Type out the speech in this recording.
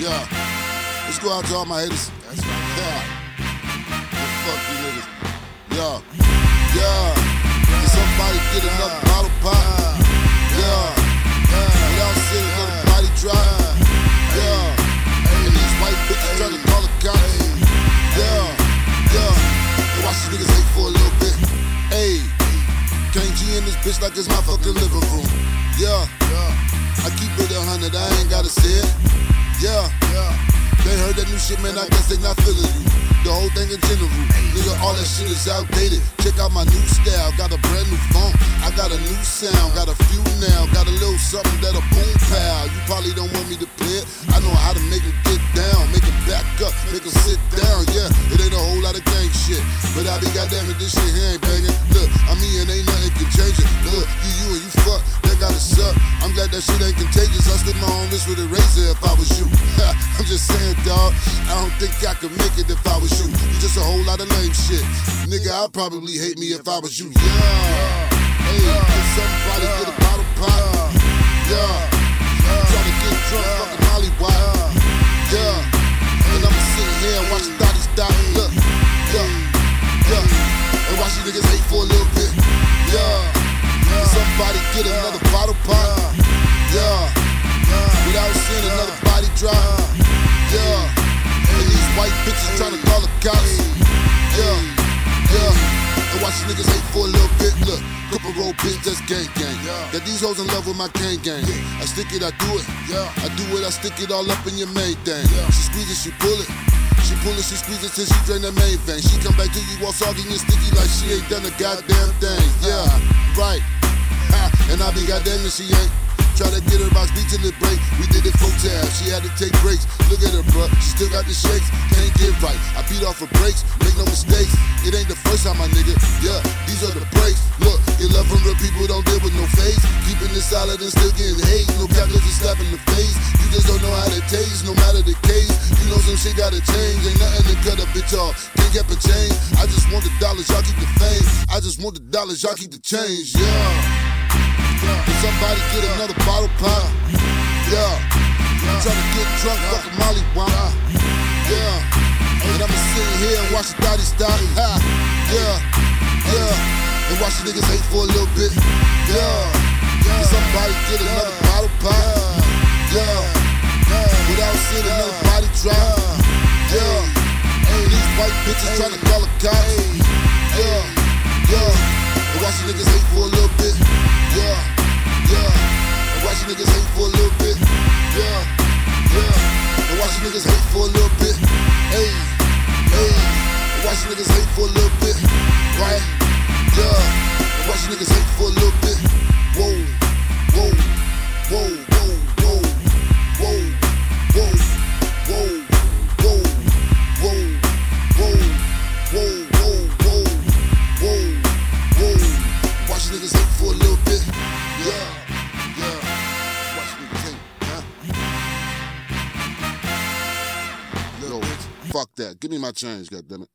Yeah. Let's go out to all my haters. That's right. Yeah. Well, fuck you niggas. Yeah. Yeah. Can somebody get another bottle pop? Yeah. Without seeing another body drop. Yeah. And these white bitches trying to call the cops. Yeah. Yeah. And watch these niggas hate for a little bit. Hey. Can't G in this bitch like it's my fucking living room. Yeah. I keep it a hundred, I ain't gotta say it. Yeah. yeah. They heard that new shit, man, I guess they not feeling you. The whole thing in general. Nigga, all that shit is outdated. Check out my new style, got a brand new phone. I got a new sound, got a few now. Got a little something that'll boom pow. You probably don't want me to play it. I know how to make it get shit ain't contagious. I stood my own wrist with a razor if I was you. I'm just saying, dog. I don't think I could make it if I was you. You just a whole lot of lame shit. Nigga, I'd probably hate me if I was you. Yeah. Hey, can somebody get a bottle pop? Yeah. That's gang gang. Got these hoes in love with my gang gang. I stick it, I do it. I do it, I stick it all up in your main thing. Yeah. She squeeze it, she pull it. She pull it, she squeeze it till she drain the main thing. She come back to you all soggy and sticky like she ain't done a goddamn thing. Yeah, right. And I be goddamn if she ain't. Try to get her box beat till it break. We did it full tab. She had to take breaks. Look at her, bruh. She still got the shakes. Can't get right. I beat off her brakes. Make no mistakes. It ain't the first time, my nigga. Yeah, and still getting hate. No calculus is slap in the face. You just don't know how to taste, no matter the case. You know some shit gotta change. Ain't nothing to cut a bitch off. Can't get a change. I just want the dollars, y'all keep the fame. I just want the dollars, y'all keep the change. Yeah. Can somebody get another bottle pop? Yeah. I'm trying to get drunk, fucking Molly Wop. Yeah. And I'ma sit here and watch the thotty stop. Ha. Yeah. Yeah. And watch the niggas hate for a little bit. Yeah. Can somebody get another bottle pop? Yeah. Without seeing another body drop. Yeah. These white bitches trying to call the cops. Fuck that. Give me my change, goddammit.